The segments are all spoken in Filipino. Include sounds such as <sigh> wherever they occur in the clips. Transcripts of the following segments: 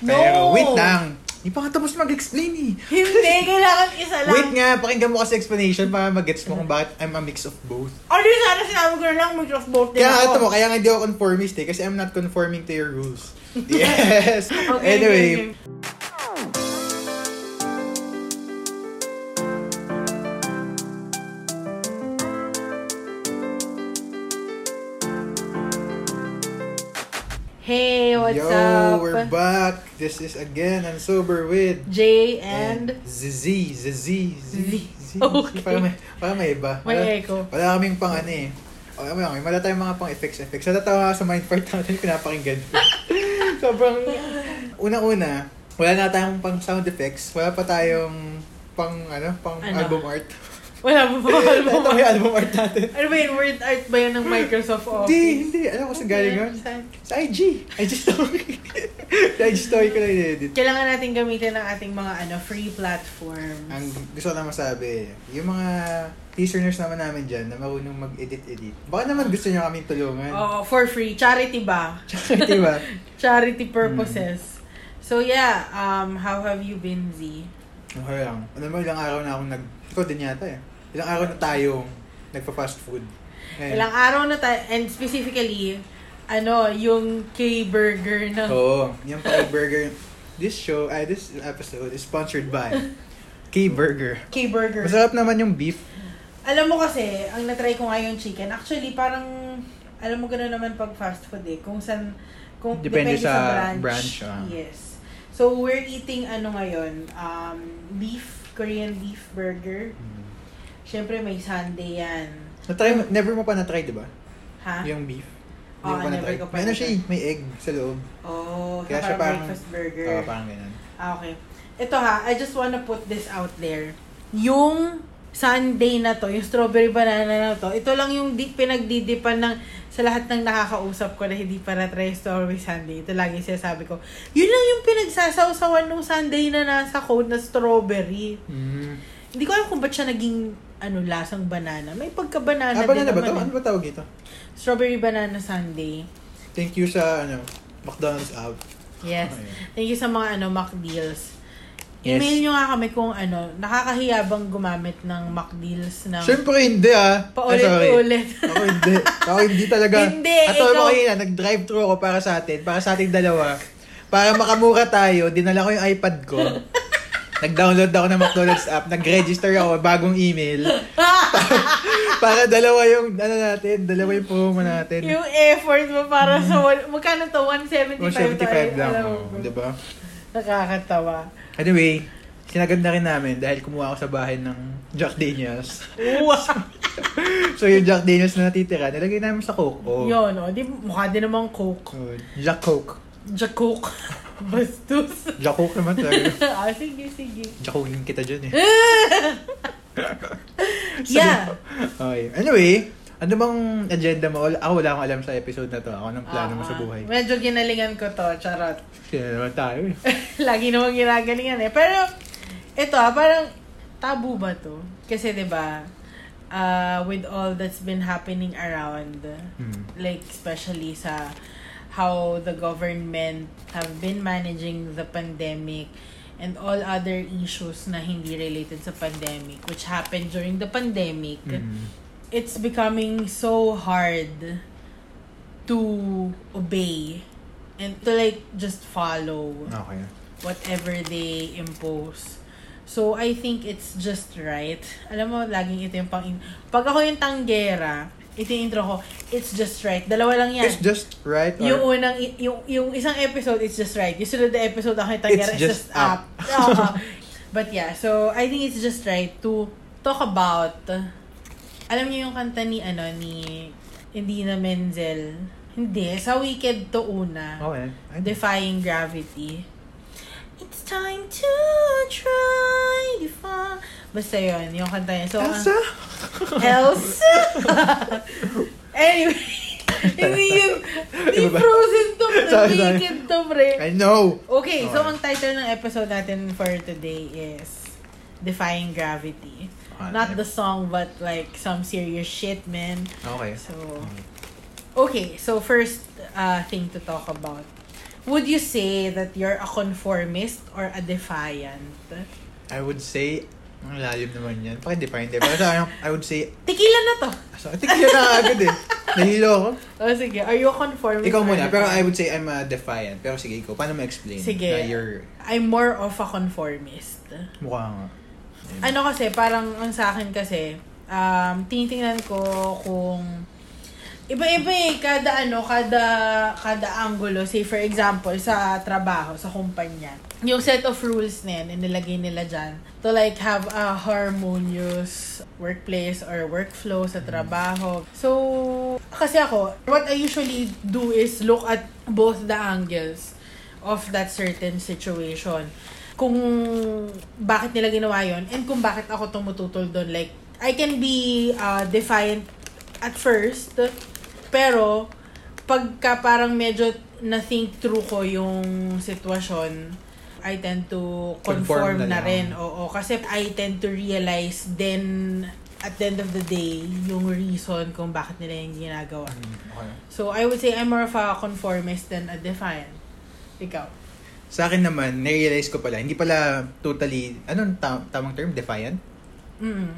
No! Pero, wait lang. Hindi pa nga tapos mag-explain eh. Hindi, <laughs> kailangan isa lang. Wait nga, pakinggan mo kasi explanation para mag-gets mo kung bakit I'm a mix of both. Ano yun sana sinabi ko na lang, mix of both din Kaya ako. ito mo, kaya nga hindi ako conformist eh, kasi I'm not conforming to your rules. <laughs> Yes! Okay, anyway, okay, okay. What's yo, up? we're back. This is again, I'm sober with... Jay and... Zizi, Zizi, Zizi. Zizi. Okay. Para may, para may iba. May Wala- echo. Wala kaming pang ano eh. O, ano lang, wala tayong mga pang effects effects. Sa tatawa sa mind part natin, pinapakinggan. <laughs> Sobrang, unang-una, wala na tayong pang sound effects. Wala pa tayong pang, ano, pang Ano? album art. Wala mo ba album? Ito may album art natin. Ano ba yun? Word art ba yun ng Microsoft Office? Hindi, hindi. Alam ko sa galing yun. Sa IG. IG story. <laughs> sa IG story ko lang i-edit. Kailangan natin gamitin ang ating mga ano free platforms. Ang gusto ko na masabi, yung mga listeners naman namin dyan na marunong mag-edit-edit. Baka naman gusto nyo kaming tulungan. Oo, for free. Charity ba? <laughs> Di ba? <laughs> Charity purposes. So yeah, um, how have you been, Z? Okay lang. Alam mo, ilang araw na akong nag... Ikaw din yata eh. Ilang araw na tayong nagpa-fast food. Ngayon. Ilang araw na tayo, and specifically, ano, yung K-Burger na. Oo. Yung Paki Burger. This show, ay this episode is sponsored by <laughs> K-Burger. K-Burger. Masarap naman yung beef. Alam mo kasi, ang natry ko nga yung chicken, actually parang, alam mo gano'n naman pag fast food eh, kung san, kung Depende depende, sa, sa branch. branch, ah. Yes. So, we're eating ano ngayon, um, beef, Korean beef burger. Siyempre, may Sunday yan. Na-try mo, never mo pa na-try, di ba? Ha? Yung beef. Pa never na-try. ko pa May ano siya eh, may egg sa loob. Oh, Kaya siya parang breakfast burger. Oo, parang ganun. Ah, okay. Ito ha, I just wanna put this out there. Yung Sunday na to, yung strawberry banana na to, ito lang yung di, pinagdidipan ng sa lahat ng nakakausap ko na hindi pa na-try strawberry sundae. Ito lagi sinasabi ko. Yun lang yung pinagsasawsawan ng sundae na nasa code na strawberry. Mm. Hindi ko alam kung ba't siya naging ano, lasang banana. May pagka-banana Ah, din banana ba naman to? eh. Ano ba tawag ito? Strawberry banana sundae. Thank you sa, ano, McDonald's app. Yes. Ayun. Thank you sa mga ano, McDeals. Yes. Email nyo nga kami kung ano, nakakahiya bang gumamit ng McDeals ng Siyempre hindi ah. Ah, paulit-ulit. Ako hindi. Ako hindi talaga. <laughs> Hindi, At alam mo ikaw- kanina, nag-drive-thru ako para sa atin, para sa ating dalawa. Para makamura tayo, dinala ko yung iPad ko. Nag-download ako ng McDonald's app, nag-register ako, bagong email. <laughs> para dalawa yung, ano natin, dalawa yung promo natin. yung effort mo para sa, one- magkano to? 175 tayo. 175 lang. Alam Oh, mo. di ba? Nakakatawa. Anyway, sinaganda rin namin dahil kumuha ako sa bahay ng Jack Daniels. Wow! <laughs> so yung Jack Daniels na natitira, nilagay namin sa Coke. Oh. Yun, oh. Di, mukha din namang Coke. Oh, Jack Coke. Jack Coke. <laughs> Bastos. Jack Coke naman talaga. <laughs> ah, sige, sige. Coke kita dyan eh. <laughs> Yeah. Okay. Anyway, ano bang agenda mo? Ako wala akong alam sa episode na to. Ako ng plano mo sa Ah, buhay. Medyo ginalingan ko to, charot. Kaya naman tayo eh. Lagi namang ginagalingan eh. Pero, ito ah, parang tabu ba to? Kasi 'di ba uh, with all that's been happening around, Hmm. like especially sa how the government have been managing the pandemic and all other issues na hindi related sa pandemic, which happened during the pandemic, Hmm. it's becoming so hard to obey and to like just follow Okay. whatever they impose. So, I think it's just right. Alam mo, laging ito yung pang... Pag ako yung tanggera, ito yung intro ko, it's just right. Dalawa lang yan. It's just right or... yung unang, yung, yung isang episode, it's just right. Yung sunod na episode, ako yung tanggera, It's it's, just just, up. <laughs> Oo. But yeah, so I think it's just right to talk about, alam niyo yung kanta ni, ano, ni Indina Menzel. Hindi, sa Wicked to una. Okay. Ay, Defying Gravity. Time to try defy. Basta yun, yung kanta niya. So, Elsa? ang- Elsa! <laughs> anyway, hindi yun, Iba ba? frozen to, <laughs> pre. Wicked to, pre. I know! Okay, so ang title ng episode natin for today is Defying Gravity. Okay. Not the song, but like some serious shit, man. Okay. So, okay. So, first uh, thing to talk about. Would you say that you're a conformist or a defiant? I would say, ang lalim naman yan. Paki-define sa akin, I would say, Tequila na to. so, I think yun na agad eh. Nahilo ako. Oh, sige. Are you a conformist Ikaw muna. Pero I would say I'm a defiant. Pero sige, ikaw. Paano mo explain Sige. na you're I'm more of a conformist. mukha nga? Ano kasi, parang ang sa akin kasi, um, tinitingnan ko kung iba-iba eh, kada ano, kada, kada angulo. Say for example, sa trabaho, sa kumpanya. Yung set of rules na yan, inilagay nila dyan to like have a harmonious workplace or workflow sa trabaho. So, kasi ako, what I usually do is look at both the angles of that certain situation kung bakit nila ginawa yon and kung bakit ako tumututol doon. Like, I can be uh, defiant at first, pero pagka parang medyo na-think through ko yung sitwasyon, I tend to conform, Conform na na, rin. Oo, kasi I tend to realize then at the end of the day, yung reason kung bakit nila yung ginagawa. Hmm, Okay. So, I would say I'm more of a conformist than a defiant. Ikaw. Sa akin naman, na-realize ko pala, hindi pala totally, anong ta- tamang term? Defiant? Mm.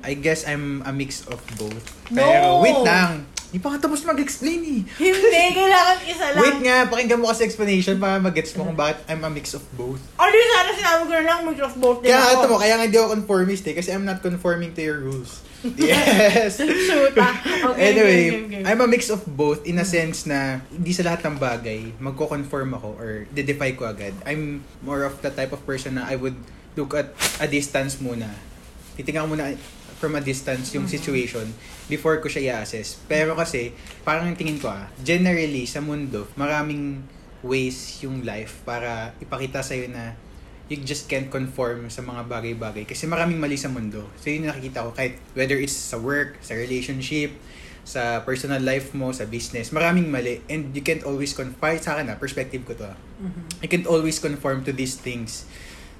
I guess I'm a mix of both. No! Pero wait lang. Hindi pa nga tapos mag-explain eh. Hindi, <laughs> kailangan isa lang. Wait nga, pakinggan mo kasi explanation para mag-gets mo kung bakit I'm a mix of both. Or di sana sinabi ko na lang, mix of both din Kaya ako. ito mo, kaya nga hindi ako conformist eh, kasi I'm not conforming to your rules. <laughs> Yes! Shoot ah. Okay, anyway, okay, okay, okay. I'm a mix of both in a sense na hindi sa lahat ng bagay magko-conform ako or de-defy ko agad. I'm more of the type of person na I would look at a distance muna. Titingnan ko muna from a distance yung Mhm. situation before ko siya i-assess. Pero kasi, parang tingin ko ah, generally sa mundo, maraming ways yung life para ipakita sa'yo na you just can't conform sa mga bagay-bagay kasi maraming mali sa mundo. So yun yung nakikita ko kahit whether it's sa work, sa relationship, sa personal life mo, sa business, maraming mali and you can't always conform sa akin ah, perspective ko to ah. Mhm. I can't always conform to these things.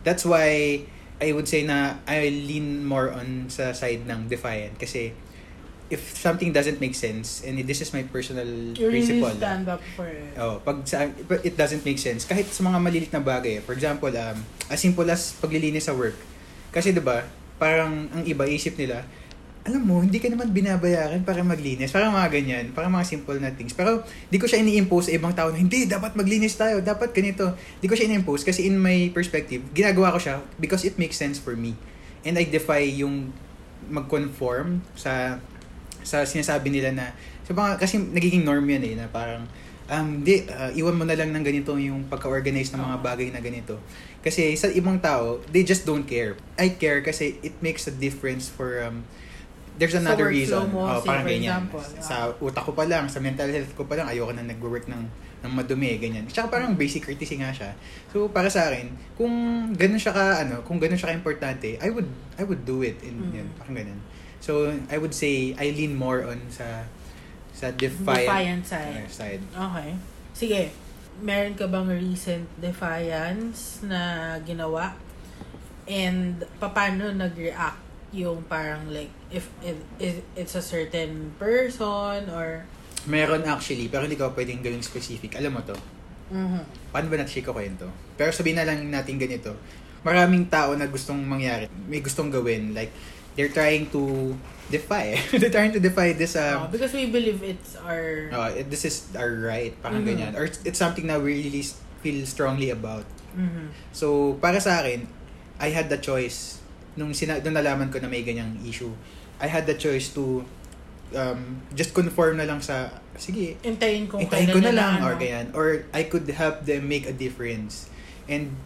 That's why I would say na I lean more on sa side ng defiant kasi if something doesn't make sense and this is my personal You really principle. ah. stand up for it. Oh, pag sa, it doesn't make sense kahit sa mga malilit na bagay. For example, um, as simple as paglilinis sa work. Kasi 'di ba, parang ang iba isip nila, alam mo, hindi ka naman binabayaran para maglinis. Parang mga ganyan, parang mga simple na things. Pero di ko siya ini-impose sa ibang tao na hindi, dapat maglinis tayo, dapat ganito. Di ko siya ini-impose kasi in my perspective, ginagawa ko siya because it makes sense for me. And I defy yung mag-conform sa sa sinasabi nila na sa mga kasi nagiging norm yan eh na parang um di uh, iwan mo na lang ng ganito yung pagka-organize ng mga bagay na ganito. Kasi sa ibang tao they just don't care. I care kasi it makes a difference for um there's another workflow reason. mo, oh, parang ganyan. example, sa utak ko pa lang sa mental health ko pa lang ayoko na nagwo-work ng ng madumi ganyan. Tsaka parang basic courtesy nga siya. So para sa akin kung ganun siya ka ano kung ganun siya ka importante I would I would do it in Mm. yan parang ganun So, I would say, I lean more on sa sa defiant, Defiant side. side. Okay. Sige. Meron ka bang recent defiance na ginawa? And paano nag-react yung parang like if, if, if it's a certain person or Meron actually, pero hindi ko pwedeng gawing specific. Alam mo to, Mhm. paano ba natin ko kwento? Pero sabihin na lang natin ganito, maraming tao na gustong mangyari, may gustong gawin, like, they're trying to defy. <laughs> they're trying to defy this, Oh, um, because we believe it's our uh, this is our right, parang Mhm. ganyan. Or it's something na we really feel strongly about. Mhm. So, para sa akin, I had the choice. Nung, sina- nung nalaman ko na may ganyang issue, I had the choice to um, just conform na lang sa, sige, Intayin Itayin kailan ko na nila, lang ano. or ganyan. Or I could help them make a difference. And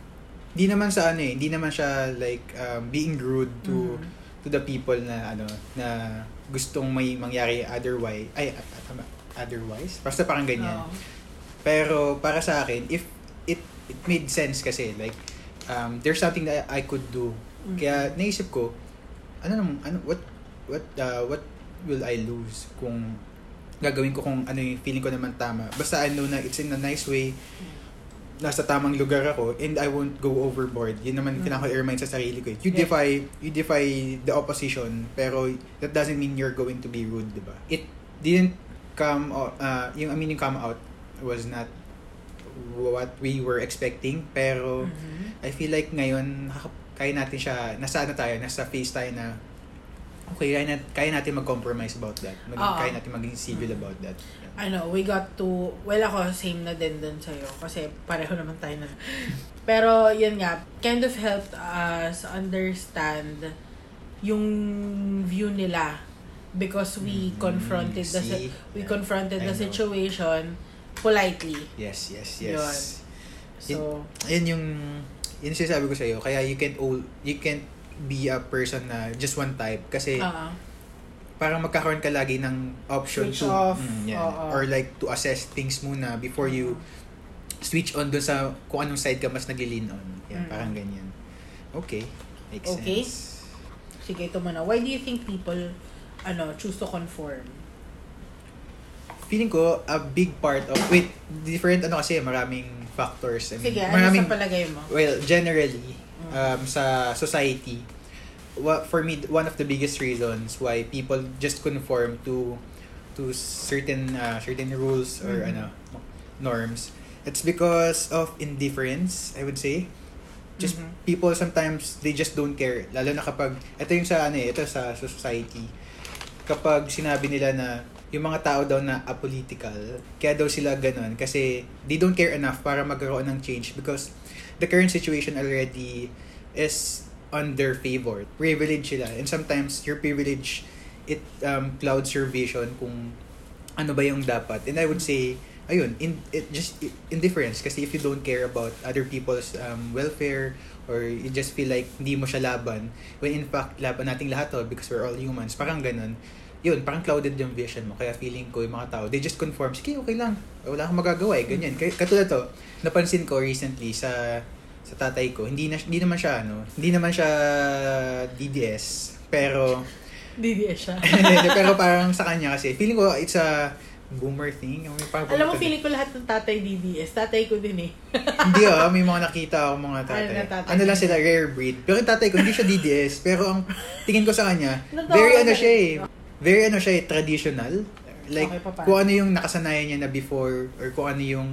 di naman sa ano eh, hindi naman siya like um, being rude to Mhm. To the people na ano na gustong may mangyari otherwise ay otherwise? Basta parang ganyan. Oo. pero para sa akin if it it made sense kasi like um, there's something that I could do. Mhm. kaya naisip ko ano naman ano what what uh, what will I lose kung gagawin ko kung ano yung feeling ko naman tama? Basta I know na it's in a nice way nasa tamang lugar ako and I won't go overboard. Yun naman Mm. kailangan ko i-remind sa sarili ko. eh. You Yeah. defy you defy the opposition pero that doesn't mean you're going to be rude, 'di ba? It didn't come o- uh, yung I mean yung come out was not what we were expecting. Pero, Mhm. I feel like ngayon, kaya natin siya, nasa ano tayo, nasa phase tayo na, okay, kaya, nat- kaya natin mag-compromise about that. Mag- Oo. kaya natin maging civil about that. ano, we got to, well ako, same na din dun sa'yo. Kasi pareho naman tayo na. Pero, yun nga, kind of helped us understand yung view nila because we Mhm. confronted the si- See? we Yeah. confronted I the know. situation politely. Yes, yes, Yun. yes. So, Yun yung, yun yung sinasabi ko sa'yo. Kaya you can't, all, you can't be a person na just one type. Kasi, uh parang magkakaroon ka lagi ng option Switch to off. Mm, yan. Oo. or like to assess things muna before you switch on dun sa kung anong side ka mas nagli-lean on. Yan, Mm. parang ganyan. Okay. Makes Okay. sense. sige, ito muna. Why do you think people, ano, choose to conform? Feeling ko, a big part of, wait, different ano kasi, maraming factors. I mean, Sige, ano maraming, sa palagay mo? well, generally. Um, sa society, what for me one of the biggest reasons why people just conform to to certain uh, certain rules or Mhm. ano norms it's because of indifference i would say just Mhm. people sometimes they just don't care lalo na kapag ito yung sa ano eh, ito sa, sa society kapag sinabi nila na yung mga tao daw na apolitical kaya daw sila ganun kasi they don't care enough para magkaroon ng change because the current situation already is on their favor. Privilege sila. And sometimes your privilege it um, clouds your vision kung ano ba yung dapat. And I would say ayun, in it just indifference kasi if you don't care about other people's um, welfare or you just feel like hindi mo siya laban when in fact laban nating lahat to because we're all humans parang ganun yun, parang clouded yung vision mo. Kaya feeling ko yung mga tao, they just conform, sige, okay lang. Wala akong magagawa eh, ganyan. Kaya- Katulad to, napansin ko recently sa sa tatay ko, hindi na hindi naman siya ano, hindi naman siya DDS, pero DDS siya. <laughs> pero parang sa kanya kasi feeling ko it's a boomer thing. May parang Alam mo, feeling ko lahat ng tatay DDS. Tatay ko din eh. <laughs> hindi ah, may mga nakita ako mga tatay. Ano tatay? Ano lang sila, rare breed. Pero yung tatay ko, hindi siya DDS. Pero ang tingin ko sa kanya, <laughs> very ano siya eh. Very ano siya eh, traditional. Like, Okay, kung ano yung nakasanayan niya na before, or kung ano yung,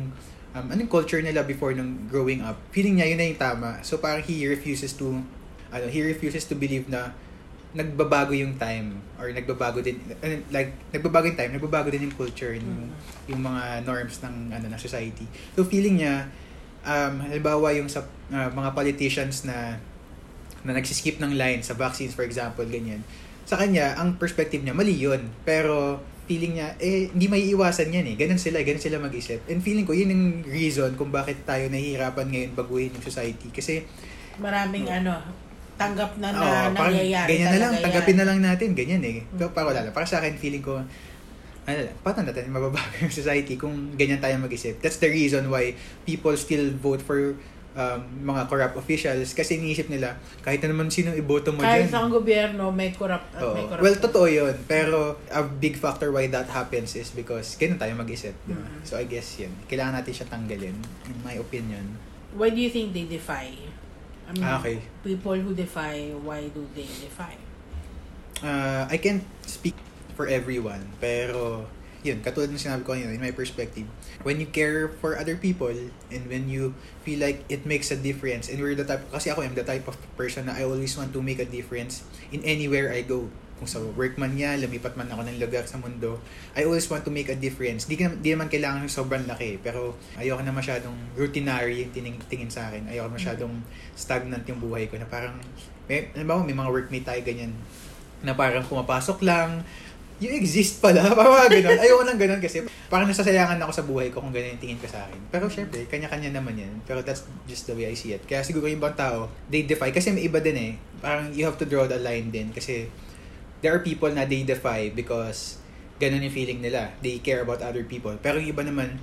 um, anong culture nila before nung growing up. Feeling niya, yun na yung tama. So parang he refuses to, ano, he refuses to believe na nagbabago yung time or nagbabago din uh, like nagbabago yung time nagbabago din yung culture yung, Mm. yung mga norms ng ano ng society so feeling niya um halimbawa yung sa uh, mga politicians na na nagsiskip ng line sa vaccines for example ganyan sa kanya ang perspective niya mali yun pero feeling niya eh hindi may iwasan yan eh ganun sila ganun sila mag-isip and feeling ko yun yung reason kung bakit tayo nahihirapan ngayon baguhin yung society kasi Maraming ano, tanggap na na Oo, parang nangyayari ganyan na lang, talaga tanggapin yan. na lang natin, ganyan eh. Pero para wala lang. Para sa akin, feeling ko, ano lang, paano natin mababago yung <laughs> society kung ganyan tayo mag-isip. That's the reason why people still vote for um, mga corrupt officials kasi iniisip nila, kahit na naman sino iboto mo Kahit dyan. sa gobyerno, may corrupt at Oo. may corrupt. Well, totoo yun. Pero a big factor why that happens is because ganun tayo mag-isip. di ba? Mhm. So I guess yun. Kailangan natin siya tanggalin, in my opinion. Why do you think they defy? I mean, Ah, okay. people who defy, why do they defy? uh, I can't speak for everyone, pero yun, katulad ng sinabi ko kanina, in my perspective, when you care for other people, and when you feel like it makes a difference, and we're the type, kasi ako am the type of person na I always want to make a difference in anywhere I go. Kung sa work man niya, lumipat man ako ng lugar sa mundo, I always want to make a difference. Di, di naman kailangan ng sobrang laki, pero ayoko na masyadong routinary yung tining, tingin sa akin. Ayoko masyadong stagnant yung buhay ko na parang, may, alam mo, may mga workmate tayo ganyan, na parang pumapasok lang, you exist pala. <laughs> Parang mga ganun. Ayoko nang ganun kasi parang nasasayangan ako sa buhay ko kung ganun yung tingin ko sa akin. Pero syempre, kanya-kanya naman yan. Pero that's just the way I see it. Kaya siguro yung ibang tao, they defy. Kasi may iba din eh. Parang you have to draw the line din. Kasi there are people na they defy because ganun yung feeling nila. They care about other people. Pero yung iba naman,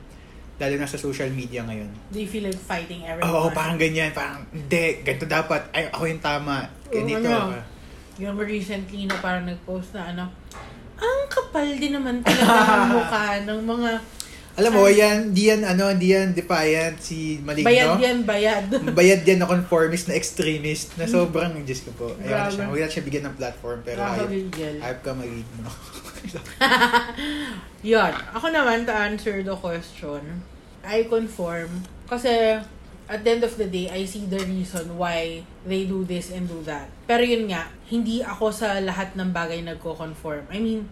lalo na sa social media ngayon, They feel like fighting Oo, everyone. parang ganyan. Parang, hindi, ganito dapat. Ay, ako yung tama. Ganito. ano? Yung recently na parang nag-post na ano, ang kapal din naman talaga ng <laughs> mukha ng mga Alam mo, yan, di yan, ano, di yan defiant, si Maligno. bayad yan, bayad. <laughs> Bayad yan na conformist, na extremist, na sobrang, Diyos ko po. Ayaw na siya. Huwag na siya bigyan ng platform, pero ayaw, Nakakagigil. ayaw ka Maligno. <laughs> Yun. Ako naman, to answer the question, I conform kasi at the end of the day, I see the reason why they do this and do that. Pero yun nga, hindi ako sa lahat ng bagay nagko-conform. I mean,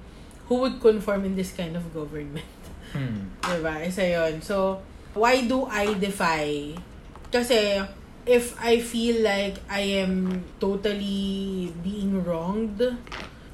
who would conform in this kind of government? <laughs> Hmm. Diba? Isa yun. So, why do I defy? Kasi, if I feel like I am totally being wronged,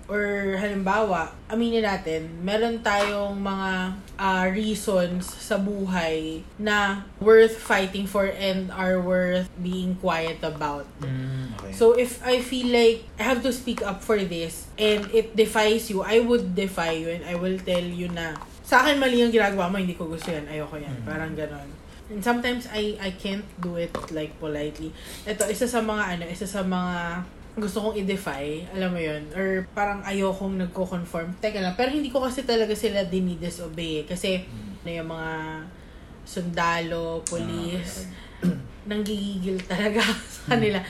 or halimbawa, aminin natin, meron tayong mga ah, reasons sa buhay na worth fighting for and are worth being quiet about. Hmm, okay. So if I feel like I have to speak up for this and it defies you, I would defy you and I will tell you na sa akin mali yung ginagawa mo, hindi ko gusto yan, ayoko yan. Mhm. Parang ganon. And sometimes I I can't do it like politely. Ito, isa sa mga ano, isa sa mga gusto kong i-defy, alam mo yun, or parang ayokong nagko-conform. Teka lang, pero hindi ko kasi talaga sila dinidisobey eh. Kasi Hmm. na yung mga sundalo, police, <clears throat> nanggigigil talaga <laughs> sa kanila.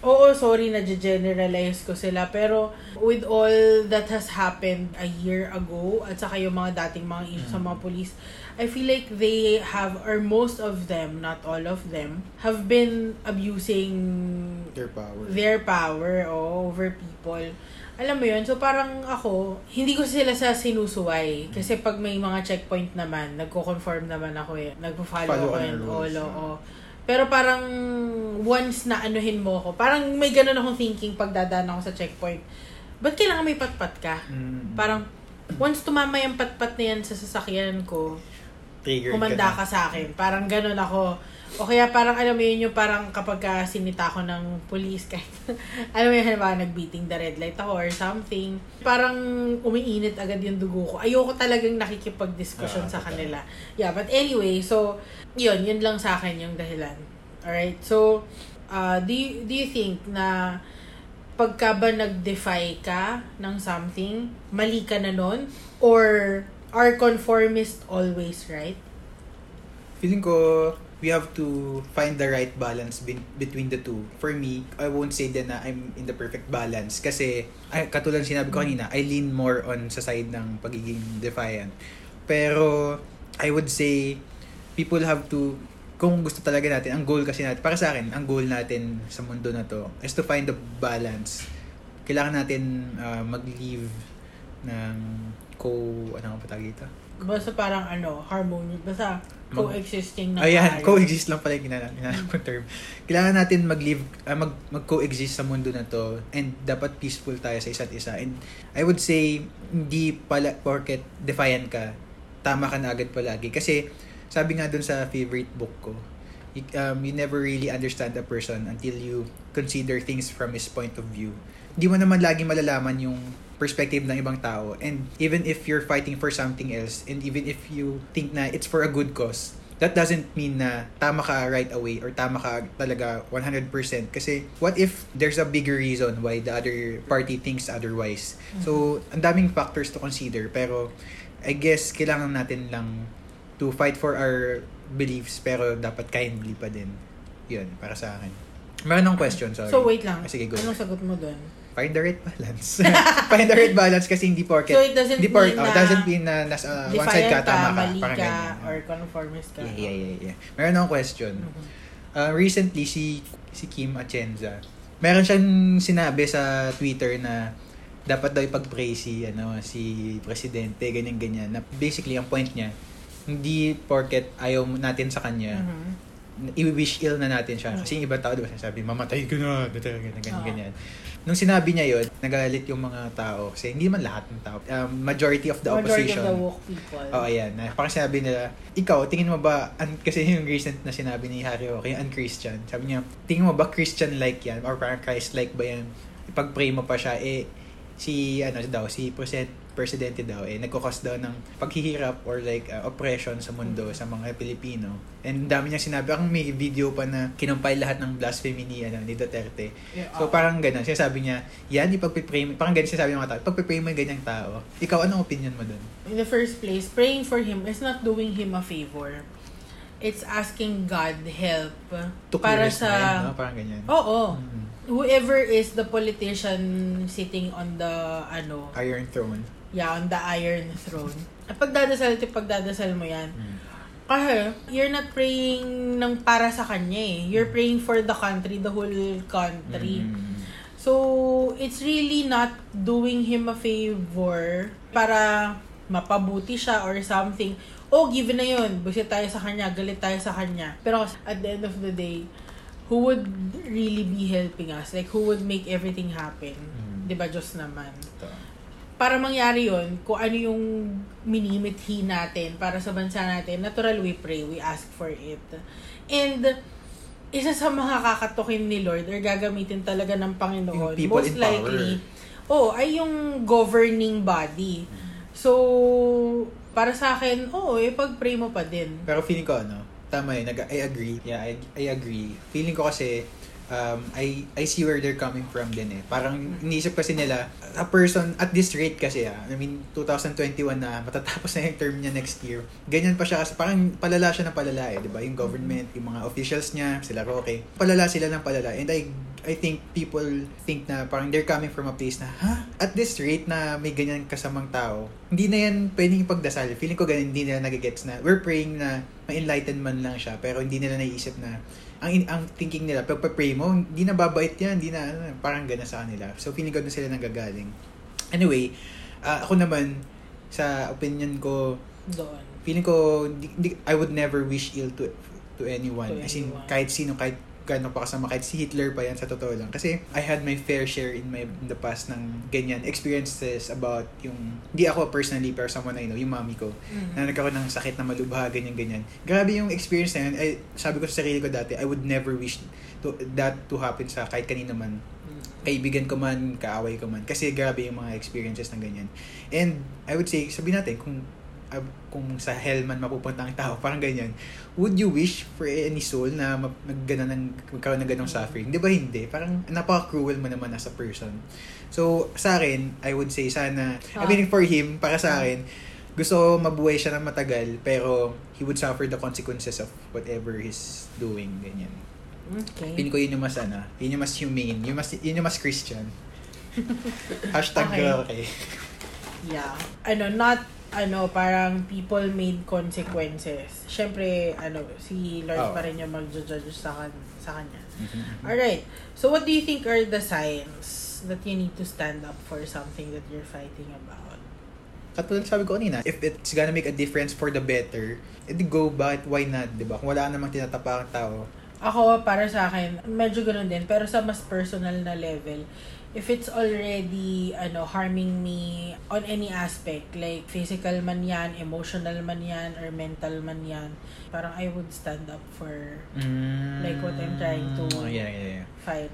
Oo, sorry na generalize ko sila. Pero with all that has happened a year ago, at saka yung mga dating mga issues sa mga police, I feel like they have, or most of them, not all of them, have been abusing Their power. their power oh, over people. Alam mo yun? So parang ako, hindi ko sila sa sinusuway. Kasi pag may mga checkpoint naman, nagko-conform naman ako eh. Nagpo-follow Follow ako and all, oo. Pero parang once na anuhin mo ako, parang may ganun akong thinking pag dadaan ako sa checkpoint. Ba't kailangan may patpat ka? Hmm. Parang once tumama yung patpat na yan sa sasakyan ko, Triggered humanda na. ka sa akin. Parang ganun ako. O kaya parang alam mo yun yung parang kapag ka sinita ko ng police kahit <laughs> alam mo yun halimbawa nag-beating the red light ako or something. Parang umiinit agad yung dugo ko. Ayoko talagang nakikipag-discussion Ah, sa kanila. Yeah, but anyway, so yun, yun lang sa akin yung dahilan. Alright, so uh, do, you, do you think na pagka ba nag-defy ka ng something, mali ka na nun? Or are conformist always right? Feeling ko, we have to find the right balance bin- between the two. For me, I won't say din na I'm in the perfect balance. Kasi, ay, katulad sinabi ko kanina, I lean more on sa side ng pagiging defiant. Pero, I would say, people have to, kung gusto talaga natin, ang goal kasi natin, para sa akin, ang goal natin sa mundo na to is to find the balance. Kailangan natin ah, mag-leave ng co, ano pa tawag dito? Basta parang ano, harmony. Basta coexisting na Ayan, maayos. coexist lang pala yung ginanap ginanap kong term. Kailangan natin mag-live, ah, mag, mag-coexist sa mundo na to and dapat peaceful tayo sa isa't isa. And I would say, hindi pala, porket defiant ka, tama ka na agad palagi. Kasi, sabi nga dun sa favorite book ko, you, um, you never really understand a person until you consider things from his point of view. Hindi mo naman lagi malalaman yung perspective ng ibang tao. And even if you're fighting for something else, and even if you think na it's for a good cause, that doesn't mean na tama ka right away or tama ka talaga 100%. Kasi what if there's a bigger reason why the other party thinks otherwise? So, ang daming factors to consider. Pero, I guess, kailangan natin lang to fight for our beliefs pero dapat kindly pa din. Yun, para sa akin. Meron akong question, sorry. So wait lang. Ah, sige, go. Anong sagot mo doon? Find the right balance. <laughs> Find the right balance kasi hindi porket So it doesn't hindi por- mean oh, na doesn't mean na nasa uh, one side ka, tama ka. mali ka, ganyan. or conformist ka. Yeah, yeah, yeah, yeah. Meron akong question. Mhm. Uh, recently, si si Kim Atienza, meron siyang sinabi sa Twitter na dapat daw ipag-pray si, ano, si presidente, ganyan-ganyan. Na basically, ang point niya, hindi porket ayaw natin sa kanya, Mhm. I-wish ill na natin siya. Kasi yung ibang tao, di ba, sinasabi, mamatay ka na, ganyan, ganyan, Oo. ganyan. Nung sinabi niya yun, nagalit yung mga tao. Kasi hindi man lahat ng tao. Um, majority of the Majority opposition. of the woke people. Oo, ayan. Parang sinabi nila, ikaw, tingin mo ba, un- kasi yung recent na sinabi ni Harry Roque, yung un-Christian. Sabi niya, tingin mo ba Christian-like yan? Or parang Christ-like ba yan? Ipag-pray mo pa siya, eh, si, ano daw, si President, presidente daw, eh, nagkukos daw ng paghihirap or like uh, oppression sa mundo, sa mga Pilipino. And dami niya sinabi, ang may video pa na kinumpay lahat ng blasphemy ni, ano, ni Duterte. Yeah, So oo. parang ganun, sinasabi niya, yan, ipagpipray mo, parang ganun sinasabi ng mga tao, ipagpipray mo yung ganyang tao. Ikaw, anong opinion mo dun? in the first place, praying for him is not doing him a favor. It's asking God help To para sa mind, no? Parang ganyan. Oo. Mm. Whoever is the politician sitting on the ano, Iron Throne. Yeah, on the iron throne. At pagdadasal at pagdadasal mo yan, Mm. Kasi, you're not praying ng para sa kanya eh. You're praying for the country, the whole country. Mm. So, it's really not doing him a favor para mapabuti siya or something. Oh, given na yun. Busit tayo sa kanya, galit tayo sa kanya. Pero at the end of the day, who would really be helping us? Like, who would make everything happen? Mm. 'Di ba Diyos naman? Para mangyari yon kung ano yung minimithi natin para sa bansa natin, natural we pray, we ask for it. And, isa sa mga kakatukin ni Lord or gagamitin talaga ng Panginoon, Yung most likely, oh, ay yung governing body. So, para sa akin, oo, oh, eh, pag-pray mo pa din. Pero feeling ko ano, tama yun, I agree. Yeah, I, I agree. Feeling ko kasi, um, I, I see where they're coming from din eh. Parang iniisip kasi nila, a person at this rate kasi ah, I mean, 2021 na, matatapos na yung term niya next year. Ganyan pa siya kasi parang palala siya ng palala eh, di ba? Yung government, yung mga officials niya, sila Roque, palala sila ng palala. And I, I think people think na parang they're coming from a place na, ha? At this rate na may ganyan kasamang tao, hindi na yan pwedeng ipagdasal. Feeling ko ganun, hindi nila nagigets na, we're praying na ma-enlighten man lang siya, pero hindi nila naisip na, ang in- ang thinking nila, pag pray mo, hindi na babait yan, hindi na, ano, parang gana sa kanila. So, feeling ko doon sila nanggagaling. Anyway, ah, ako naman, sa opinion ko, Doon. feeling ko, di, di- I would never wish ill to to anyone. To As in, anyone. kahit sino, kahit gano'n pa kasama, kahit si Hitler pa yan, sa totoo lang. Kasi, I had my fair share in my in the past ng ganyan experiences about yung, hindi ako personally, pero someone I know, yung mami ko, Mm. na nagkaroon ng sakit na malubha, ganyan, ganyan. Grabe yung experience na yun. Ay, sabi ko sa sarili ko dati, I would never wish to, that to happen sa kahit kanino man. Mm. Kaibigan ko man, kaaway ko man. Kasi grabe yung mga experiences ng ganyan. And I would say, sabi natin, kung ah, kung sa hell man mapupunta ang tao, <laughs> parang ganyan, would you wish for any soul na mag, gana ng, magkaroon ng ganong suffering? Di ba hindi? Parang napaka-cruel mo naman as a person. So, sa akin, I would say sana, I Ah. mean for him, para sa akin, gusto ko mabuhay siya ng matagal, pero he would suffer the consequences of whatever he's doing, ganyan. Okay. Pin ko yun yung mas ano, yun yung mas humane, yun, mas, yun yung mas Christian. <laughs> Hashtag Okay. okay. Yeah. Ano, not, ano, parang people made consequences. Siyempre, ano, si Lord Oo. pa rin yung mag-judge sa, kan- sa kanya. Mhm. Alright. So, what do you think are the signs that you need to stand up for something that you're fighting about? Katulad sabi ko kanina, if it's gonna make a difference for the better, edi go, bakit, why not, di ba? Kung wala namang tinatapakang tao, Ako, para sa akin, medyo ganun din. Pero sa mas personal na level, if it's already ano harming me on any aspect, like physical man yan, emotional man yan, or mental man yan, parang I would stand up for mm, Like what I'm trying to- Oh, yeah, yeah, yeah. fight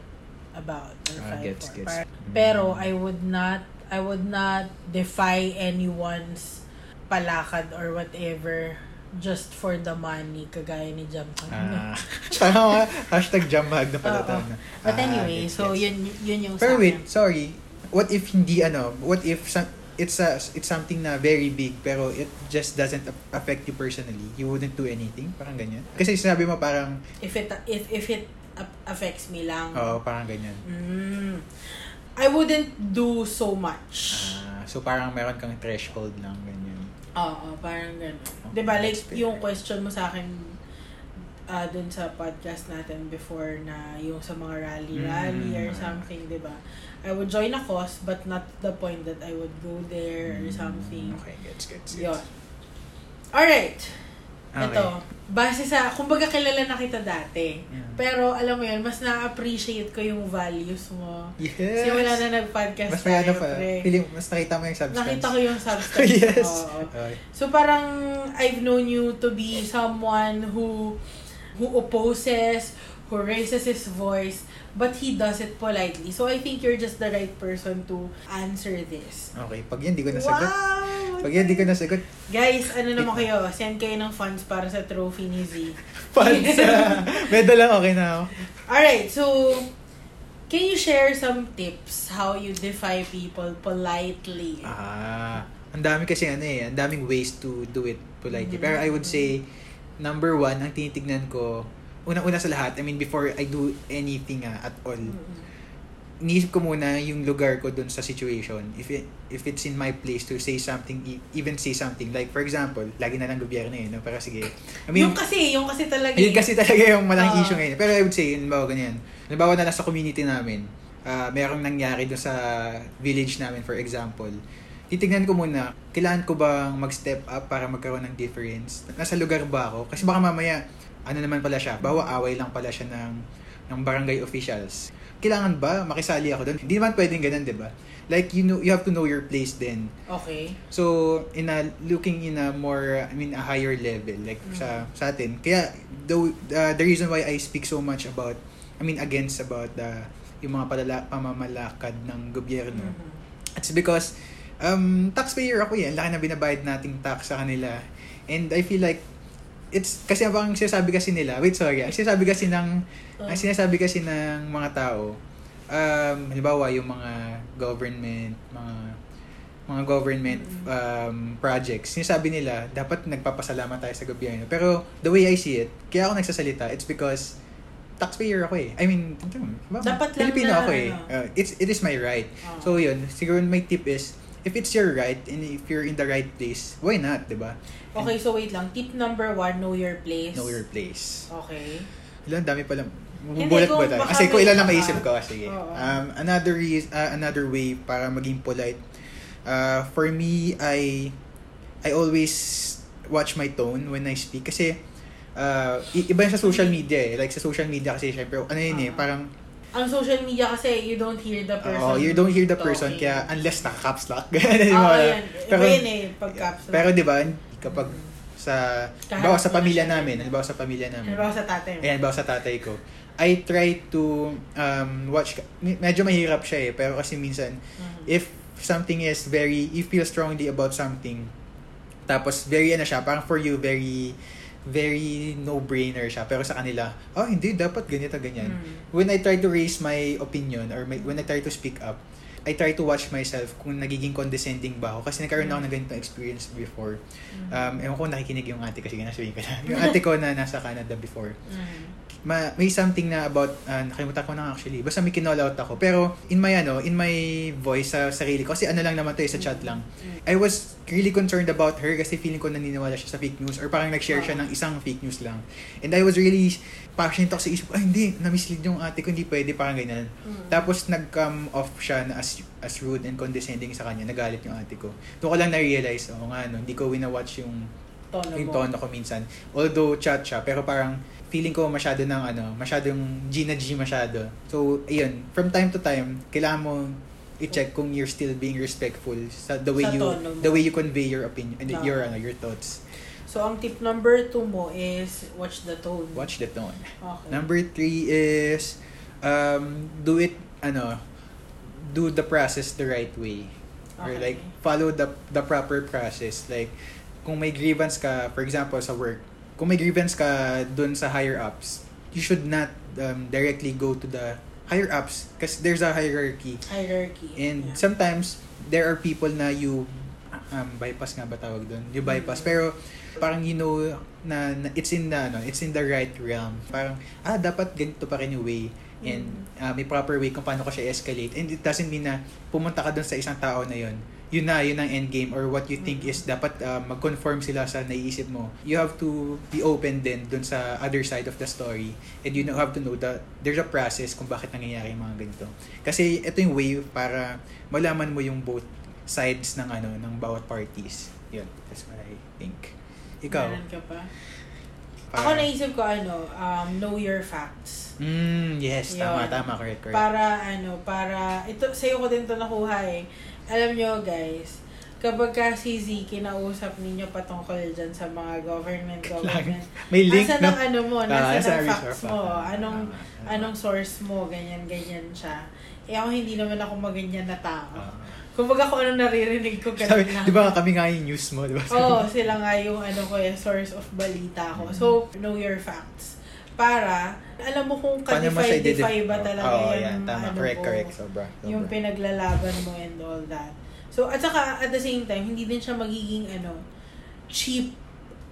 about or Ah, fight gets, for. gets. Par- Mm. Pero I would not I would not defy anyone's palakad or whatever just for the money kagaya ni Jam Ah, <laughs> tsaka nga, hashtag jambag na pala Oo. tayo. But Ah, anyway, so yun yun yung Pero wait, akin. sorry. What if hindi ano, what if some, it's a, it's something na very big pero it just doesn't affect you personally. You wouldn't do anything, parang ganyan. Kasi sinabi mo parang if it if if it affects me lang. oh, parang ganyan. Mm, I wouldn't do so much. Ah, so parang meron kang threshold lang ganyan. Oo, parang gano'n. Okay, 'Di ba like fair. yung question mo sa akin ah dun sa podcast natin before na yung sa mga rally-rally Mm. or something, 'di ba? I would join a cause but not to the point that I would go there or Mm, something. Okay, gets, gets, gets. Yun. Alright. Okay. Ito. Base sa, kumbaga kilala na kita dati. Yeah. Pero alam mo yun, mas na-appreciate ko yung values mo. Yes. Simula na nag-podcast Mas tayo, pa. pre. Feeling, mas nakita mo yung substance. Nakita ko yung substance. <laughs> yes. Oo. Okay. So parang I've known you to be someone who who opposes, who raises his voice, but he does it politely. So I think you're just the right person to answer this. Okay, pag yan, di ko nasagot. Wow! Pag yan, di ko nasagot. Guys, ano naman kayo? Send kayo ng funds para sa trophy ni Z. Fans. Medal lang, okay na ako. Alright, so can you share some tips how you defy people politely? Ah, ang dami kasi ano eh, ang daming ways to do it politely. Mhm. Pero I would say, number one, ang tinitignan ko, una-una sa lahat, I mean, before I do anything ah, at all, Mm-mm. iniisip ko muna yung lugar ko dun sa situation. If it, if it's in my place to say something, e- even say something. Like, for example, lagi na lang gobyerno yun. No? Pero sige. I mean, yung kasi, yung kasi talaga. yun eh. kasi talaga yung malaking Ah. issue ngayon. Pero I would say, halimbawa ganyan. Halimbawa na lang sa community namin, ah merong nangyari doon sa village namin, for example. Titignan ko muna, kailangan ko bang mag-step up para magkaroon ng difference? Nasa lugar ba ako? Kasi baka mamaya, ano naman pala siya, bawa away lang pala siya ng, ng barangay officials. Kailangan ba makisali ako doon? Hindi naman pwedeng ganun, di ba? Like, you know, you have to know your place then. Okay. So, in a looking in a more I mean a higher level like sa sa atin. Kaya the uh, the reason why I speak so much about I mean against about the yung mga palala, pamamalakad ng gobyerno. Mhm. It's because um taxpayer ako eh. Ang laki na binabayad nating tax sa kanila. And I feel like it's kasi ang sinasabi kasi nila, wait sorry, ang sinasabi kasi ng Oh. ang sinasabi kasi ng mga tao, um, halimbawa yung mga government, mga mga government um, projects, sinasabi nila, dapat nagpapasalamat tayo sa gobyerno. Pero the way I see it, kaya ako nagsasalita, it's because taxpayer ako eh. I mean, diba, Dapat lang Filipino na, ako eh. ano. Uh, it's, it is my right. Ah. So yun, siguro my tip is, if it's your right and if you're in the right place, why not, di ba? Okay, so wait lang. Tip number one, know your place. Know your place. Okay. Ilan dami pala. Hindi, Bubulat kung ba tayo? Kasi may ilan na baka- maisip ko, sige. Oo. Um, another reason, another way para maging polite. Uh, for me, I I always watch my tone when I speak kasi uh, iba sa social media eh. Like sa social media kasi syempre, ano yun eh, Ah. parang Ang social media kasi, you don't hear the person. oh, you don't hear the person talking. kaya unless naka-caps lock. <laughs> Di Oo, ba? yan. Pero, Iba yun eh, pag caps lock. pero di ba, kapag sa, halimbawa sa na pamilya namin, halimbawa sa pamilya namin, Ano ba sa tatay mo? Ayan, bawa sa tatay ko. I try to um, watch, me- medyo mahirap siya eh, pero kasi minsan, Mhm. if something is very, you feel strongly about something, tapos very ano siya, parang for you, very, very no-brainer siya. Pero sa kanila, oh hindi, dapat ganito, ganyan. Mm. When I try to raise my opinion, or my, when I try to speak up, I try to watch myself kung nagiging condescending ba ako. Kasi nagkaroon ako ng ganitong experience before. Mhm. Um, ewan ko nakikinig yung ate kasi nasabihin ko na. Yung ate ko na nasa Canada before Mhm. Ma may something na about uh, nakalimutan ko na actually. Basta may kinall out ako. Pero in my ano in my voice sa sarili ko kasi ano lang naman to eh, sa chat lang. I was really concerned about her kasi feeling ko naniniwala siya sa fake news or parang nag-share siya ng isang fake news lang. And I was really passionate ako sa isip ay hindi na-mislead yung ate ko hindi pwede parang ganyan. Mhm. tapos nag-come off siya na as, as rude and condescending sa kanya nagalit yung ate ko. Doon ko lang na-realize oh nga no hindi ko wina-watch yung Tono yung tono ko minsan. Although chat siya, pero parang feeling ko masyado ng ano, masyadong G na G masyado. So, ayun, from time to time, kailangan mo i-check kung you're still being respectful sa the way Sa you tono the way you convey your opinion and Tama. your ano, your thoughts. So, ang tip number two mo is watch the tone. Watch the tone. Okay. Number three is um do it ano do the process the right way. Or Okay. like follow the the proper process. Like kung may grievance ka, for example sa work, kung may grievance ka dun sa higher ups, you should not um, directly go to the higher ups because there's a hierarchy. Hierarchy. And Yeah. sometimes there are people na you um, bypass nga ba tawag doon? You bypass. Mm. Pero parang you know na, na it's in the ano, it's in the right realm. Parang ah dapat ganito pa rin yung way and Mm. uh, may proper way kung paano ko siya escalate. And it doesn't mean na pumunta ka doon sa isang tao na yon. Yun na, yun ang end game or what you think is dapat uh, mag-conform sila sa naiisip mo. You have to be open din doon sa other side of the story and you know, have to know that there's a process kung bakit nangyayari yung mga ganito. Kasi ito yung way para malaman mo yung both sides ng ano ng bawat parties. Yun, that's what I think. Ikaw? Meron ka pa? para- Ako naisip ko ano, um, know your facts. Mm, yes, tama, Yun. tama, correct, correct. Para ano, para ito sa'yo ko din to nakuha eh. Alam nyo guys, kapag ka si Z, kinausap ninyo patungkol dyan sa mga government, government. May link, Nasaan no? ang ano mo, Ah, nasa ang resource facts mo, anong, tama. anong source mo, ganyan, ganyan siya. Eh ako hindi naman ako maganyan na tao. Ah. Kumbaga kung ano naririnig ko, Sabi, ganun lang. di ba kami nga yung news mo, di ba? Oo, sila nga yung ano ko yung source of balita ko. So, know your facts. Para, alam mo kung i-def- ba talaga Oo, yung, yan, tama, ano correct, mo, correct, sobra. sobra. yung pinaglalaban mo and all that. So, at saka, at the same time, hindi din siya magiging, ano, cheap,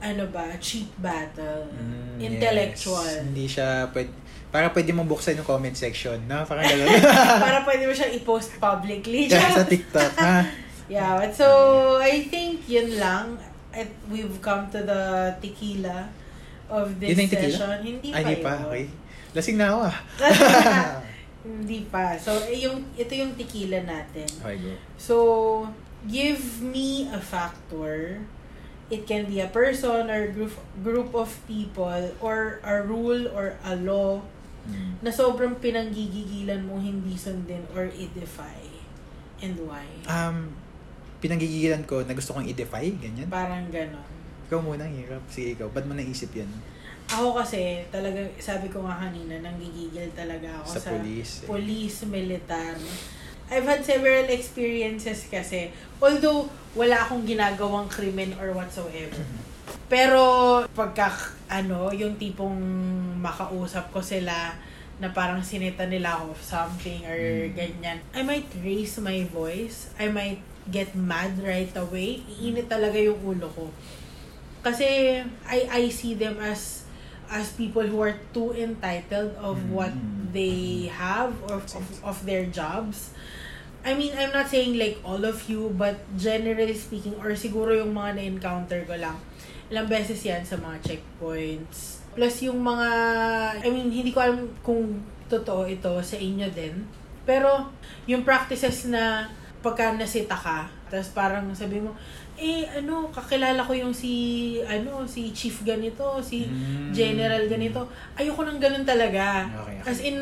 ano ba, cheap battle. Mm, intellectual. yes. Hindi siya pwede, Para pwede mo buksan yung comment section, no? Parang gano'n. <laughs> Para <laughs> pwede mo siyang i-post publicly. Kaya sa TikTok, ha? <laughs> Yeah, but so I think yun lang. At we've come to the tequila of this Yun session. Hindi pa Ay, hindi pa. yun. Okay. Lasing na ako, ah. <laughs> Hindi pa. So, eh, yung, ito yung tequila natin. Okay, go. So, give me a factor. It can be a person or group group of people or a rule or a law Mm. na sobrang pinanggigigilan mo hindi sundin or i-defy. And why? Um, pinanggigilan ko na gusto kong i-defy, ganyan. Parang ganon. Ikaw muna, hirap. Sige, ikaw. Ba't mo naisip yan? Ako kasi, talaga, sabi ko nga kanina, nanggigigil talaga ako Sa sa, police, eh. police, militar. I've had several experiences kasi, although wala akong ginagawang krimen or whatsoever. Pero pagka ano, yung tipong makausap ko sila na parang sinita nila ako of something or Mm. ganyan. I might raise my voice. I might get mad right away. Iinit talaga yung ulo ko. Kasi I I see them as as people who are too entitled of Mm. what they have or of, of their jobs. I mean, I'm not saying like all of you, but generally speaking, or siguro yung mga na-encounter ko lang, ilang beses yan sa mga checkpoints. Plus yung mga, I mean, hindi ko alam kung totoo ito sa inyo din. Pero, yung practices na pagka nasita ka, tapos parang sabi mo, eh, ano, kakilala ko yung si, ano, si chief ganito, si Mm. general ganito. Ayoko nang ganun talaga. Okay, okay. As in,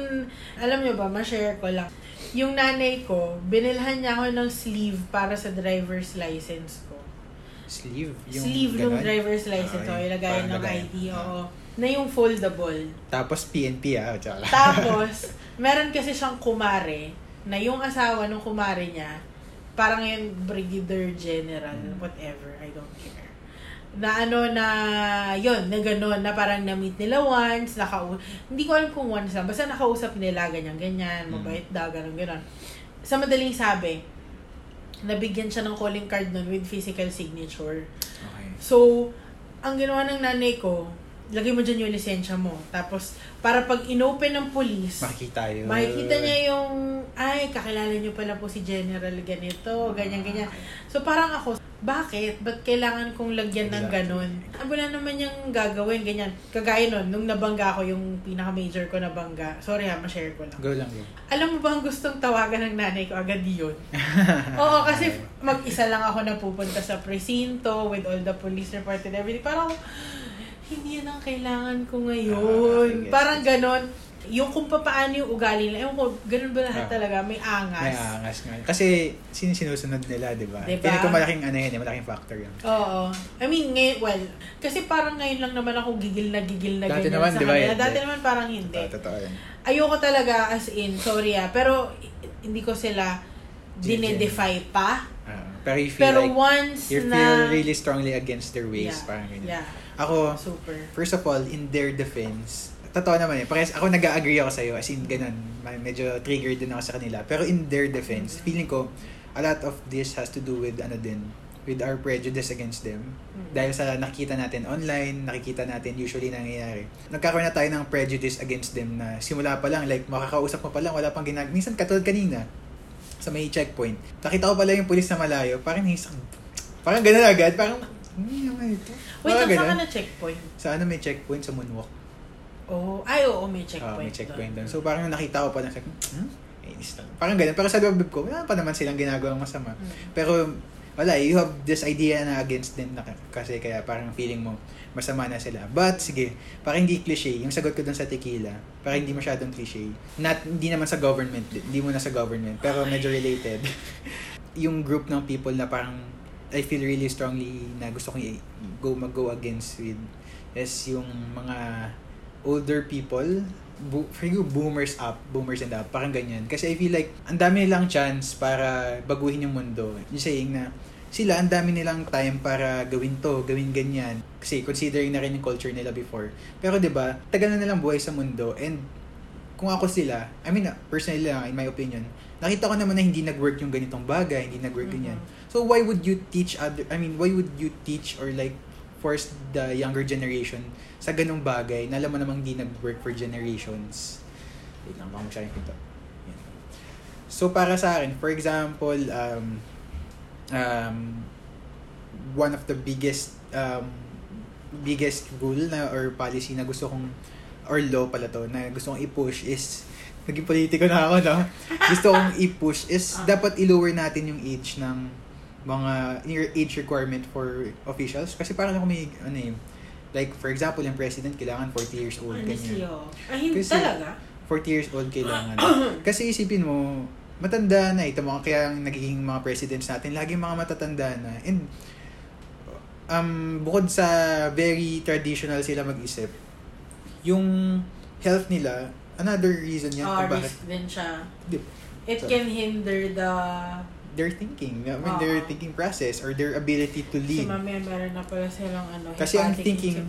alam nyo ba, ma-share ko lang. Yung nanay ko, binilhan niya ako ng sleeve para sa driver's license ko. Sleeve? sleeve ng driver's license. O, yung ilagayan parang ng lagayan. ID. Ah. Oo. Na yung foldable. Tapos PNP, ah. Tsaka lang. Tapos, <laughs> meron kasi siyang kumare na yung asawa ng kumare niya, parang yung brigadier general, Mm. whatever, I don't care. Na ano na, yon na gano'n, na parang na-meet nila once, nakau hindi ko alam kung once lang, basta nakausap nila, ganyan-ganyan, Mm. mabait daw, gano'n, gano'n. Sa madaling sabi, nabigyan siya ng calling card nun with physical signature. Okay. So, ang ginawa ng nanay ko, lagay mo dyan yung lisensya mo. Tapos, para pag inopen ng police, Makikita yun. makikita niya yung, ay, kakilala niyo pala po si General ganito, ganyan, ganyan. So, parang ako, bakit? Ba't kailangan kong lagyan ng ganun? Ah, wala naman yung gagawin, ganyan. Kagaya nun, nung nabangga ko, yung pinaka-major ko nabangga. Sorry ha, ma-share ko lang. Go lang, go. Alam mo ba ang gustong tawagan ng nanay ko agad yun? <laughs> Oo, kasi mag-isa lang ako na pupunta sa presinto with all the police report and everything. Parang, hindi yan ang kailangan ko Ah, ngayon. guess. Parang ganon. Yung kung paano yung ugali nila. Ewan ko, ganun ba lahat Ah. talaga? May angas. May angas nga. Kasi, sino sinusunod nila, di ba? Diba? Feeling ko malaking ano yun, eh, malaking factor yun. Oo. I mean, ngayon, well, kasi parang ngayon lang naman ako gigil na gigil na Dati ganyan naman, sa di ba, kanila. hindi? Dati naman parang hindi. Totoo, totoo yan. Ayoko talaga as in, sorry ah, pero hindi ko sila dinedefy pa. Ah, pero you feel Pero like, once you na... feel really strongly against their ways. Yeah, Parang ganyan. yeah, Ako, super. first of all, in their defense, totoo naman eh. Parehas, ako nag-agree ako sa'yo. As in, ganun. Medyo triggered din ako sa kanila. Pero in their defense, Mm-hmm. feeling ko, a lot of this has to do with, ano din, with our prejudice against them. Mm. Dahil sa nakikita natin online, nakikita natin usually nangyayari. Nagkakaroon na tayo ng prejudice against them na simula pa lang, like makakausap mo pa lang, wala pang ginag... Minsan katulad kanina, sa may checkpoint, nakita ko pala yung pulis na malayo, parang naisang... Parang ganun agad, parang... Hindi naman ito. Wait, saan ka na checkpoint? Sa ano may checkpoint sa moonwalk. Oh, ay, oo, may Ah, checkpoint. may checkpoint doon. doon. So parang nakita ko pa na, hmm? Inis lang. Parang ganun. Pero sa loob ko, wala pa naman silang ginagawang masama. Mm. Pero wala, you have this idea na against them na kasi kaya parang feeling mo masama na sila. But sige, parang hindi cliche. Yung sagot ko dun sa tequila, parang hindi masyadong cliche. Not, hindi naman sa government, hindi mo na sa government, pero medyo related. <laughs> yung group ng people na parang I feel really strongly na gusto kong go mag-go against with is yung mga older people bo- ko boomers up, boomers and up, parang ganyan. Kasi I feel like, ang dami nilang chance para baguhin yung mundo. Yung saying na, sila, ang dami nilang time para gawin to, gawin ganyan. Kasi considering na rin yung culture nila before. Pero ba tagal na nilang buhay sa mundo and kung ako sila, I mean, personally lang, in my opinion, nakita ko naman na hindi nag-work yung ganitong bagay, hindi nag-work Mhm. ganyan. So why would you teach other, I mean, why would you teach or like force the younger generation sa ganung bagay na alam mo namang di nag-work for generations. Wait lang, baka pinto. Yan. So, para sa akin, for example, um, um, one of the biggest um, biggest rule na or policy na gusto kong or law pala to na gusto kong i-push is naging politiko na ako no gusto kong i-push is dapat i-lower natin yung age ng mga your age requirement for officials kasi parang ako may ano eh, like for example yung president kailangan 40 years old Honestly, oh. Ay, hindi Kasi- talaga. 40 years old kailangan. <clears throat> Kasi isipin mo, matanda na ito mga kaya ang nagiging mga presidents natin, laging mga matatanda na. And um, bukod sa very traditional sila mag-isip, yung health nila, another reason yan Ah, kung bakit risk din siya. Di- It So- can hinder the... their thinking, I mean, their Oo. thinking process or their ability to lead. mamaya meron na pala silang ano, Kasi ang thinking-.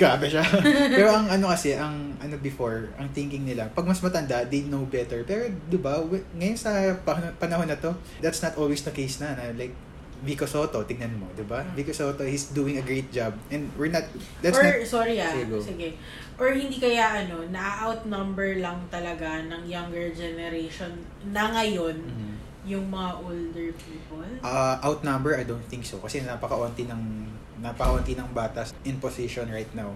Grabe siya. <laughs> Pero ang ano kasi, ang ano before, ang thinking nila, pag mas matanda, they know better. Pero, di ba, ngayon sa pan- panahon na to, that's not always the case na. na like, Vico Soto, tignan mo, di ba? Mm. Vico Soto, he's doing a great job. And we're not, that's Or, not, sorry ah, Sige, sige. Or hindi kaya ano, na-outnumber lang talaga ng younger generation na ngayon Mhm. yung mga older people. Uh, outnumber, I don't think so. Kasi napakaunti ng napakaunti ng batas in position right now.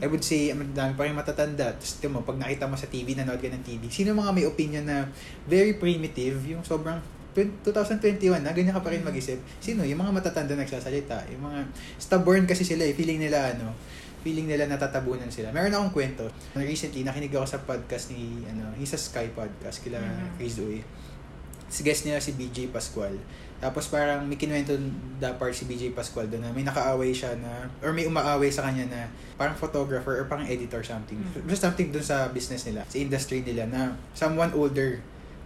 I would say, ang dami pa rin matatanda. Tapos, tingnan mo, pag nakita mo sa TV, nanood ka ng TV, sino mga may opinion na very primitive, yung sobrang 2021 na, ganyan ka pa rin mag-isip. Sino? Yung mga matatanda nagsasalita. Yung mga stubborn kasi sila eh. Feeling nila ano, feeling nila natatabunan sila. Meron akong kwento. Recently, nakinig ako sa podcast ni, ano, he's a Sky podcast, kila Mhm. Chris Dewey si guest nila si BJ Pascual. Tapos parang may kinuwento da part si BJ Pascual doon na may nakaaway siya na or may umaaway sa kanya na parang photographer or parang editor something. Mm. Basta something doon sa business nila, sa industry nila na someone older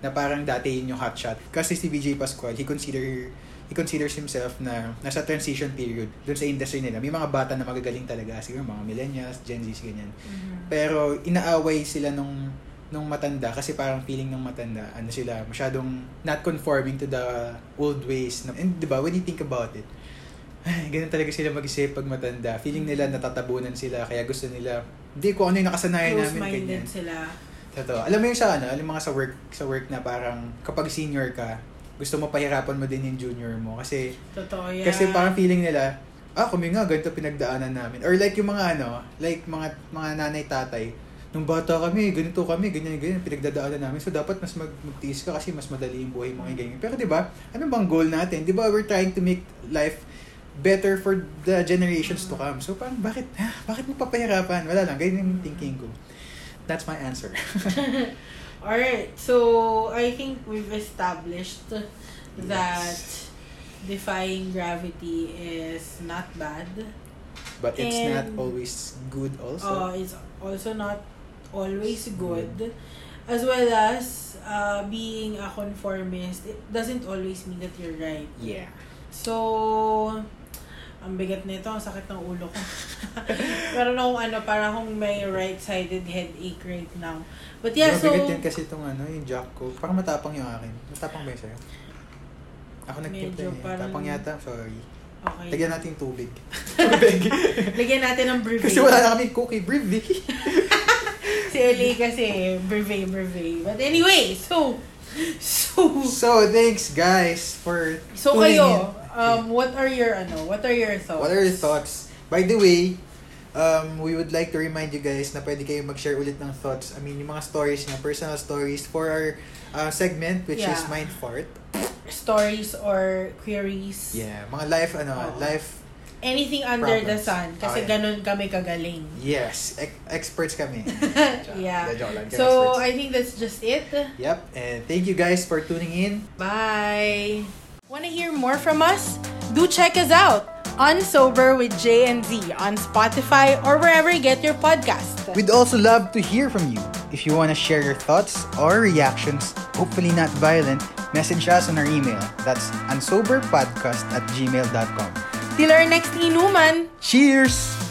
na parang dati yun yung hotshot. Kasi si BJ Pascual, he consider he considers himself na nasa transition period doon sa industry nila. May mga bata na magagaling talaga, siguro mga millennials, Gen Z, ganyan. Mhm. Pero inaaway sila nung nung matanda kasi parang feeling ng matanda ano sila masyadong not conforming to the old ways na, and 'di ba when you think about it ay, ganun talaga sila mag-isip pag matanda feeling nila natatabunan sila kaya gusto nila hindi ko ano yung nakasanayan namin Close-minded sila. Totoo. Alam mo yung sa ano, alam mo mga sa work sa work na parang kapag senior ka gusto mo pahirapan mo din yung junior mo kasi Totoo yan. kasi parang feeling nila, ah, kami nga, ganito pinagdaanan namin. Or like yung mga ano, like mga mga nanay tatay, nung bata kami, ganito kami, ganyan, ganyan, pinagdadaanan namin. So, dapat mas mag magtiis ka kasi mas madali yung buhay mo, ganyan. Pero, di ba, ano bang goal natin? Di ba, we're trying to make life better for the generations to come. So, parang, bakit, ha? bakit mo papahirapan? Wala lang, ganyan yung thinking ko. That's my answer. <laughs> Alright, so I think we've established that defying gravity is not bad. But it's not always good also. Uh, it's also not always good. As well as uh, being a conformist, it doesn't always mean that you're right. yeah. So, ang bigat nito, ang sakit ng ulo ko. <laughs> Pero nung ano, para akong may right-sided headache right now. But yeah, so... Mabigat din kasi itong ano, yung jack ko. Parang matapang yung akin. Matapang ba yun sa'yo? Ako nagtimpla Medyo eh. parang- Tapang yata, sorry. Okay. Lagyan natin yung tubig. <laughs> tubig. Lagyan natin ng brevet. kasi wala na kami cookie. Brevet. <laughs> Si Ellie kasi, brevet, brevet. But anyway, so... So... so, thanks guys for So tuning kayo, in. Um, what are your ano? What are your thoughts? What are your thoughts? By the way, um, we would like to remind you guys na pwede kayo mag-share ulit ng thoughts. I mean, yung mga stories niya, personal stories for our uh, segment, which is Yeah. Mind Fart. Stories or queries? Yeah, mga life, ano, Oo. life Anything under the Problems. sun. Kasi Okay. ganun kami kagaling. Yes, ex- experts kami. <laughs> Yeah. So, experts. I think that's just it. Yep, and thank you guys for tuning in. Bye! Want to hear more from us? Do check us out on Sober with J and Z on Spotify or wherever you get your podcast. We'd also love to hear from you. If you want to share your thoughts or reactions, hopefully not violent, message us on our email. That's unsoberpodcast at gmail.com. Till our next inuman! Cheers!